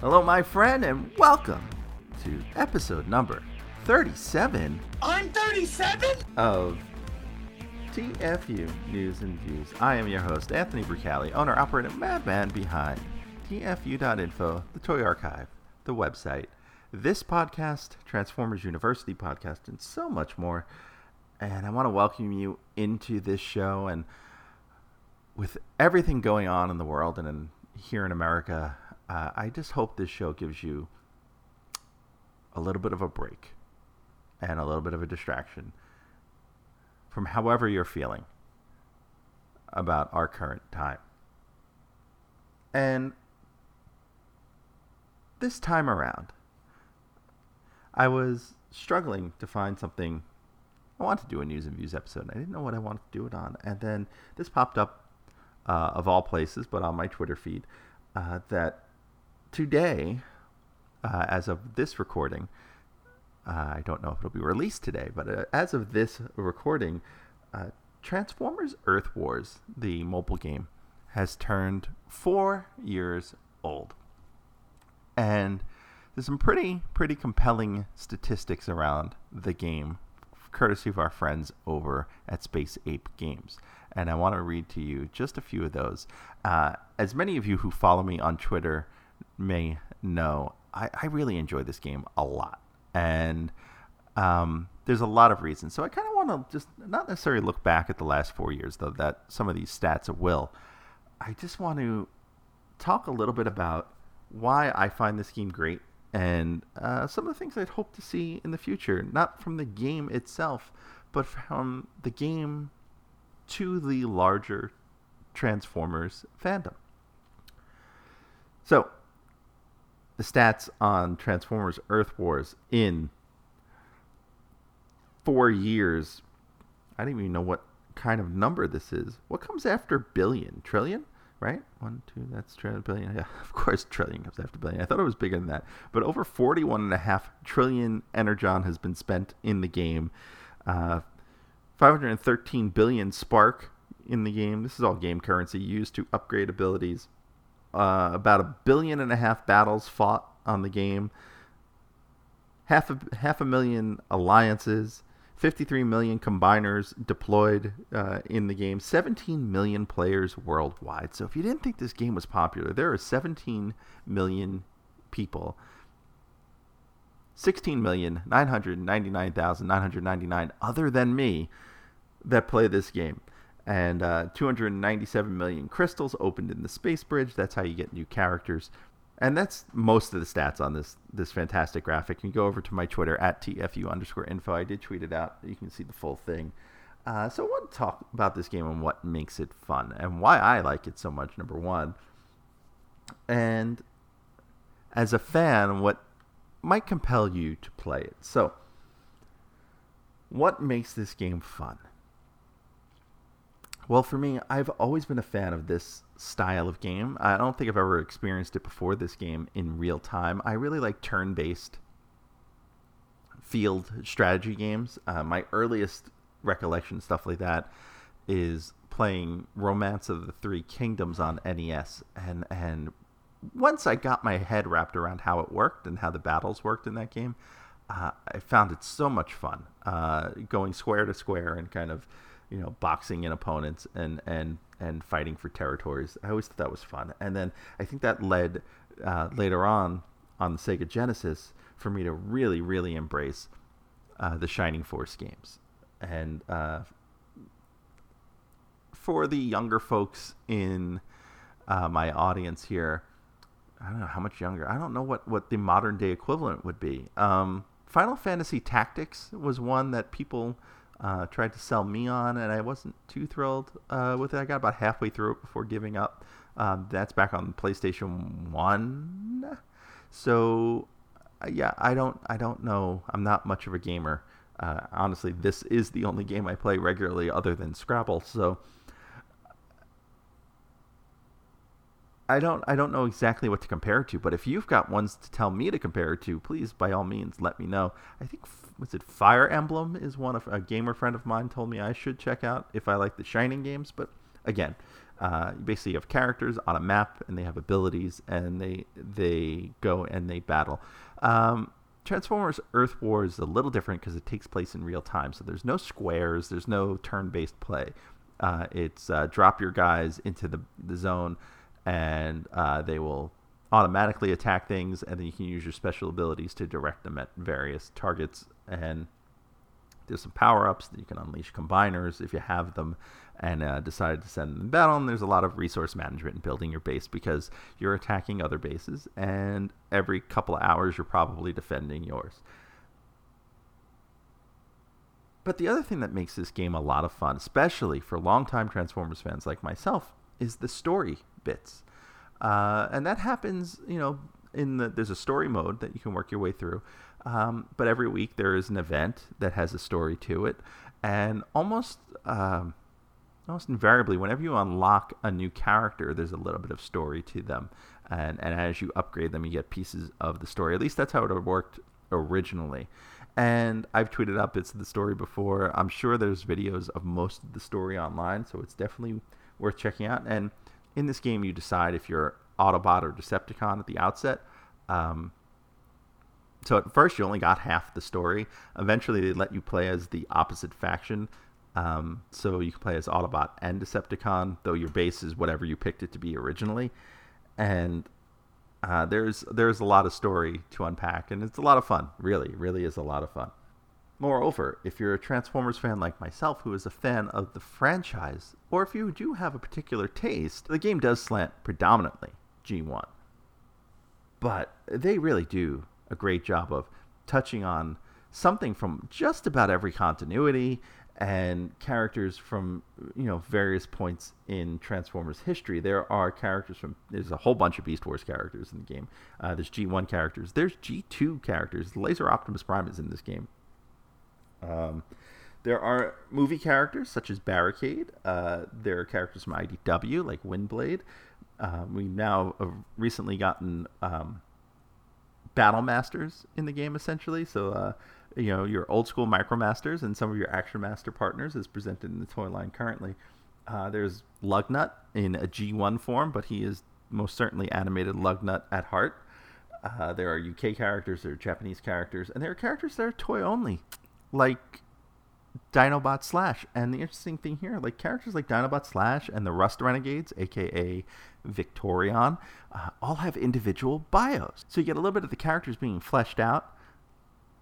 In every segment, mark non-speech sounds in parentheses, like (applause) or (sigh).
Hello, my friend, and welcome to episode number 37 I'm 37? of TFU News and Views. I am your host, Anthony Bricali, owner operator madman behind TFU.info, the Toy Archive, the website, this podcast, Transformers University podcast, and so much more. And I want to welcome you into this show. And with everything going on in the world and in, here in America, uh, I just hope this show gives you a little bit of a break and a little bit of a distraction from however you're feeling about our current time. And this time around, I was struggling to find something. I wanted to do a news and views episode. And I didn't know what I wanted to do it on. And then this popped up, uh, of all places, but on my Twitter feed, uh, that today, uh, as of this recording, uh, I don't know if it'll be released today, but uh, as of this recording, uh, Transformers Earth Wars, the mobile game, has turned four years old. And there's some pretty, pretty compelling statistics around the game, courtesy of our friends over at Space Ape Games. And I want to read to you just a few of those. Uh, as many of you who follow me on Twitter may know, I, I really enjoy this game a lot and um, there's a lot of reasons. So I kind of want to just not necessarily look back at the last four years, though that some of these stats will. I just want to talk a little bit about why I find this game great and uh, some of the things I'd hope to see in the future, not from the game itself, but from the game to the larger Transformers fandom. So, the stats on Transformers Earth Wars in four years. I don't even know what kind of number this is. What comes after billion? Trillion? Right? One, two, that's trillion, billion. Yeah, (laughs) of course, trillion comes after billion. I thought it was bigger than that. But over 41.5 trillion energon has been spent in the game. Uh, 513 billion spark in the game. This is all game currency used to upgrade abilities uh, about a billion and a half battles fought on the game, half a half a million alliances, 53 million combiners deployed uh, in the game, 17 million players worldwide. So if you didn't think this game was popular, there are 17 million people. 16,999,999 other than me that play this game and uh, 297 million crystals opened in the space bridge. That's how you get new characters, and that's most of the stats on this this fantastic graphic. You go over to my Twitter at tfu underscore info. I did tweet it out. You can see the full thing. Uh, so I want to talk about this game and what makes it fun and why I like it so much. Number one, and as a fan, what might compel you to play it. So, what makes this game fun? Well, for me, I've always been a fan of this style of game. I don't think I've ever experienced it before this game in real time. I really like turn based field strategy games. Uh, my earliest recollection, stuff like that, is playing Romance of the Three Kingdoms on NES. And, and once I got my head wrapped around how it worked and how the battles worked in that game, uh, I found it so much fun uh, going square to square and kind of you know, boxing in opponents and and and fighting for territories. I always thought that was fun. And then I think that led uh, later on on the Sega Genesis for me to really really embrace uh, the Shining Force games. And uh, for the younger folks in uh, my audience here, I don't know how much younger. I don't know what what the modern day equivalent would be. Um, Final Fantasy Tactics was one that people uh, tried to sell me on, and I wasn't too thrilled uh, with it. I got about halfway through it before giving up. Um, that's back on PlayStation One. So, uh, yeah, I don't, I don't know. I'm not much of a gamer. Uh, honestly, this is the only game I play regularly other than Scrabble. So, I don't I don't know exactly what to compare it to, but if you've got ones to tell me to compare it to, please by all means let me know. I think was it Fire Emblem is one of a gamer friend of mine told me I should check out if I like the Shining games, but again, uh, you have characters on a map, and they have abilities, and they they go and they battle. Um, Transformers Earth War is a little different because it takes place in real time. So there's no squares, there's no turn based play. Uh, it's uh, drop your guys into the, the zone, and uh, they will automatically attack things, and then you can use your special abilities to direct them at various targets. And there's some power ups that you can unleash combiners if you have them, and uh, decide to send them in battle. And there's a lot of resource management in building your base because you're attacking other bases, and every couple of hours you're probably defending yours. But the other thing that makes this game a lot of fun, especially for longtime Transformers fans like myself, is the story bits. Uh, and that happens, you know, in the there's a story mode that you can work your way through. Um, but every week there is an event that has a story to it, and almost um, almost invariably, whenever you unlock a new character, there's a little bit of story to them, and and as you upgrade them, you get pieces of the story. At least that's how it worked originally. And I've tweeted up bits of the story before. I'm sure there's videos of most of the story online, so it's definitely worth checking out. And in this game, you decide if you're Autobot or Decepticon at the outset. Um, so at first, you only got half the story. Eventually, they let you play as the opposite faction. Um, so you can play as Autobot and Decepticon, though your base is whatever you picked it to be originally. And uh, there's there's a lot of story to unpack, and it's a lot of fun. Really, really is a lot of fun. Moreover, if you're a Transformers fan like myself who is a fan of the franchise, or if you do have a particular taste, the game does slant predominantly G1. But they really do a great job of touching on something from just about every continuity and characters from you know various points in Transformers history. There are characters from there's a whole bunch of Beast Wars characters in the game. Uh, there's G1 characters. There's G2 characters. Laser Optimus Prime is in this game. Um, there are movie characters such as Barricade. Uh, there are characters from IDW like Windblade. Uh, we now have recently gotten um, Battle Masters in the game essentially. So uh, you know your old school Micromasters and some of your Action Master partners is presented in the toy line currently. Uh, there's Lugnut in a G1 form, but he is most certainly animated Lugnut at heart. Uh, there are UK characters, there are Japanese characters, and there are characters that are toy only, like Dinobot Slash. And the interesting thing here, like characters like Dinobot Slash and the Rust Renegades, aka Victorion, uh, all have individual bios. So you get a little bit of the characters being fleshed out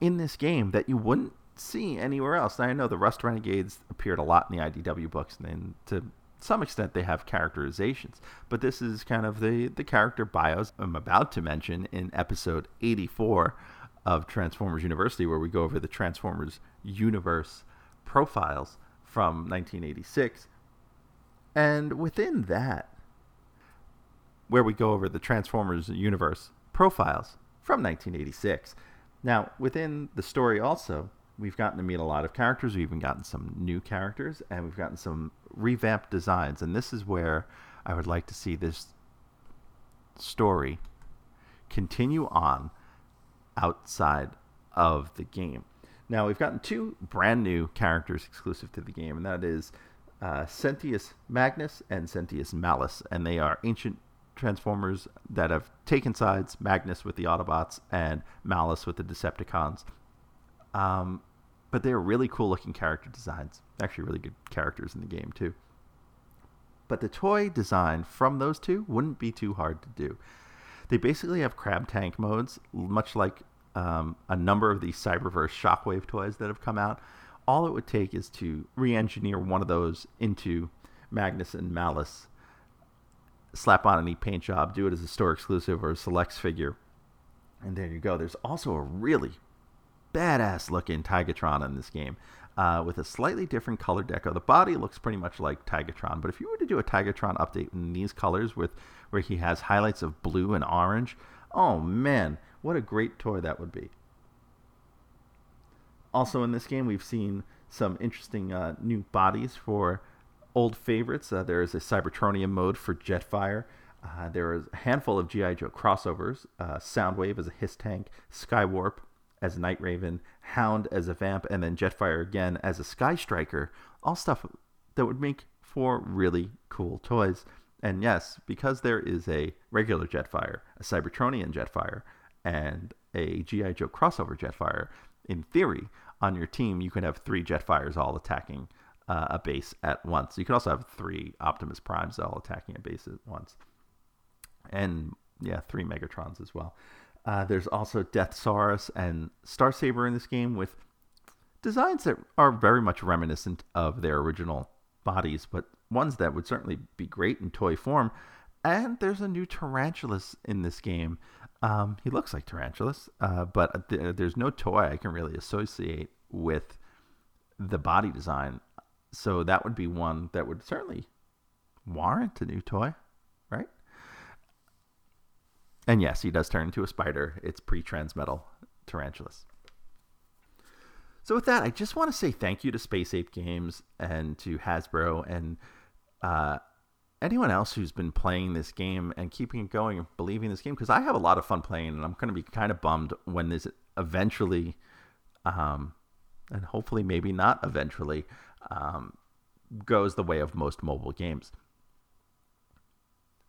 in this game that you wouldn't see anywhere else. Now, I know the Rust Renegades appeared a lot in the IDW books, and to some extent they have characterizations, but this is kind of the, the character bios I'm about to mention in episode 84 of Transformers University, where we go over the Transformers universe profiles from 1986. And within that, where we go over the Transformers universe profiles from 1986, now, within the story, also, we've gotten to meet a lot of characters. We've even gotten some new characters, and we've gotten some revamped designs. And this is where I would like to see this story continue on outside of the game. Now, we've gotten two brand new characters exclusive to the game, and that is uh, Sentius Magnus and Sentius Malice, and they are ancient Transformers that have taken sides Magnus with the Autobots and Malice with the Decepticons. Um, but they're really cool looking character designs. Actually, really good characters in the game, too. But the toy design from those two wouldn't be too hard to do. They basically have crab tank modes, much like um, a number of these Cyberverse Shockwave toys that have come out. All it would take is to re engineer one of those into Magnus and Malice slap on any paint job, do it as a store exclusive or a selects figure, and there you go. There's also a really badass looking Tigatron in this game. Uh, with a slightly different color deco. The body looks pretty much like Tigatron, but if you were to do a Tigatron update in these colors with where he has highlights of blue and orange, oh man, what a great toy that would be. Also in this game, we've seen some interesting uh, new bodies for old favorites. Uh, there is a Cybertronian mode for Jetfire. Uh, there is a handful of G.I. Joe crossovers uh, Soundwave is a HISS tank, Skywarp as Night Raven, Hound as a Vamp, and then Jetfire again as a Sky Striker. All stuff that would make for really cool toys. And yes, because there is a regular Jetfire, a Cybertronian Jetfire, and a G.I. Joe crossover Jetfire, in theory, on your team, you can have three Jetfires all attacking uh, a base at once. You can also have three Optimus Primes all attacking a base at once. And yeah, three Megatrons as well. Uh, there's also Deathsaurus and Star Saber in this game with designs that are very much reminiscent of their original bodies, but ones that would certainly be great in toy form. And there's a new Tarantulas in this game. Um, he looks like Tarantulas, uh, but th- there's no toy I can really associate with the body design. So that would be one that would certainly warrant a new toy, right? And yes, he does turn into a spider. It's pre transmetal tarantulas. So with that, I just want to say thank you to Space Ape Games and to Hasbro and uh, anyone else who's been playing this game and keeping it going and believing this game because I have a lot of fun playing and I'm going to be kind of bummed when this eventually, um, and hopefully maybe not eventually, um, goes the way of most mobile games.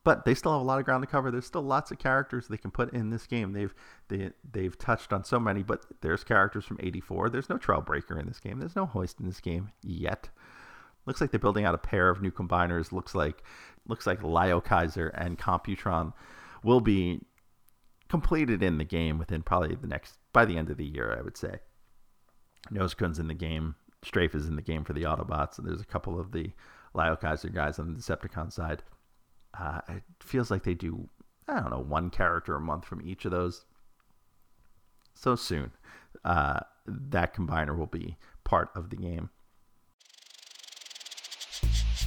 But they still have a lot of ground to cover. There's still lots of characters they can put in this game. They've they, they've touched on so many, but there's characters from '84. There's no Trailbreaker in this game. There's no Hoist in this game yet. Looks like they're building out a pair of new combiners. Looks like looks like Lio Kaiser and Computron will be completed in the game within probably the next by the end of the year, I would say. Nosecone's in the game. Strafe is in the game for the Autobots, and there's a couple of the Lio Kaiser guys on the Decepticon side. Uh, it feels like they do, I don't know, one character a month from each of those. So soon, uh, that combiner will be part of the game.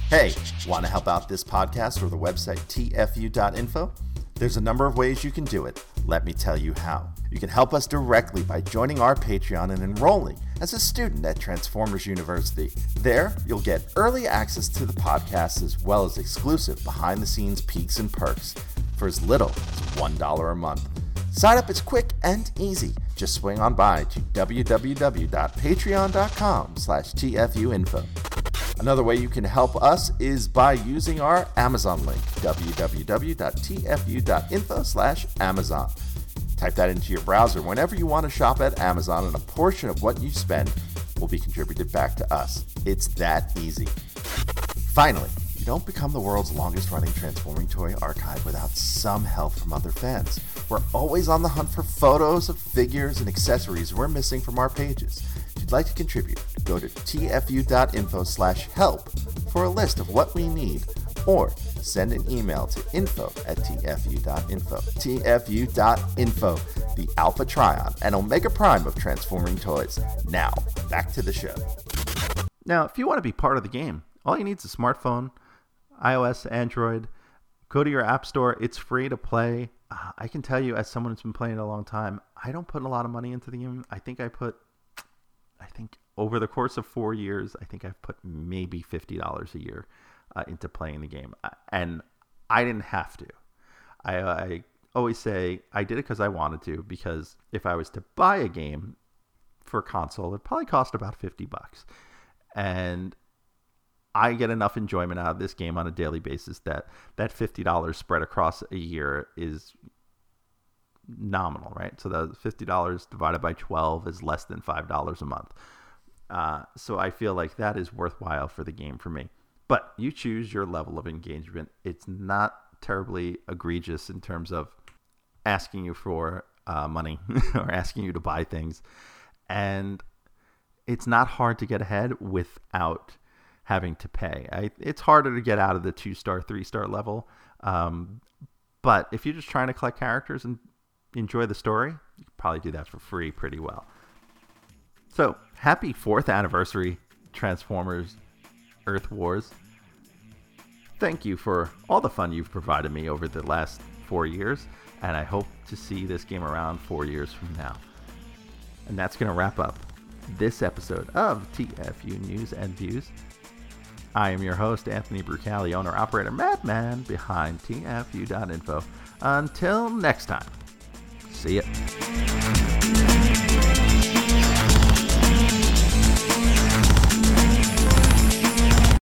Hey, want to help out this podcast or the website tfu.info? There's a number of ways you can do it. Let me tell you how. You can help us directly by joining our Patreon and enrolling as a student at Transformers University. There, you'll get early access to the podcast as well as exclusive behind the scenes peaks and perks for as little as $1 a month. Sign up is quick and easy. Just swing on by to www.patreon.com slash tfuinfo. Another way you can help us is by using our Amazon link, www.tfu.info slash Amazon. Type that into your browser whenever you want to shop at Amazon, and a portion of what you spend will be contributed back to us. It's that easy. Finally, you don't become the world's longest running transforming toy archive without some help from other fans. We're always on the hunt for photos of figures and accessories we're missing from our pages. You'd like to contribute, go to tfu.info slash help for a list of what we need or send an email to info at tfu.info. tfu.info, the Alpha Trion and Omega Prime of transforming toys. Now, back to the show. Now, if you want to be part of the game, all you need is a smartphone, iOS, Android. Go to your app store. It's free to play. Uh, I can tell you, as someone who's been playing it a long time, I don't put a lot of money into the game. I think I put, I think over the course of four years, I think I've put maybe fifty dollars a year uh, into playing the game, and I didn't have to. I, I always say I did it because I wanted to. Because if I was to buy a game for console, it probably cost about fifty bucks, and I get enough enjoyment out of this game on a daily basis that that fifty dollars spread across a year is nominal, right? So the fifty dollars divided by twelve is less than five dollars a month. Uh, so I feel like that is worthwhile for the game for me. But you choose your level of engagement. It's not terribly egregious in terms of asking you for uh, money (laughs) or asking you to buy things, and it's not hard to get ahead without having to pay. I, it's harder to get out of the two star, three star level. Um, but if you're just trying to collect characters and enjoy the story, you probably do that for free pretty well. So, happy fourth anniversary, Transformers Earth Wars. Thank you for all the fun you've provided me over the last four years, and I hope to see this game around four years from now. And that's going to wrap up this episode of TFU News and Views. I am your host, Anthony Brucali, owner operator Madman behind TFU.info. Until next time, See ya.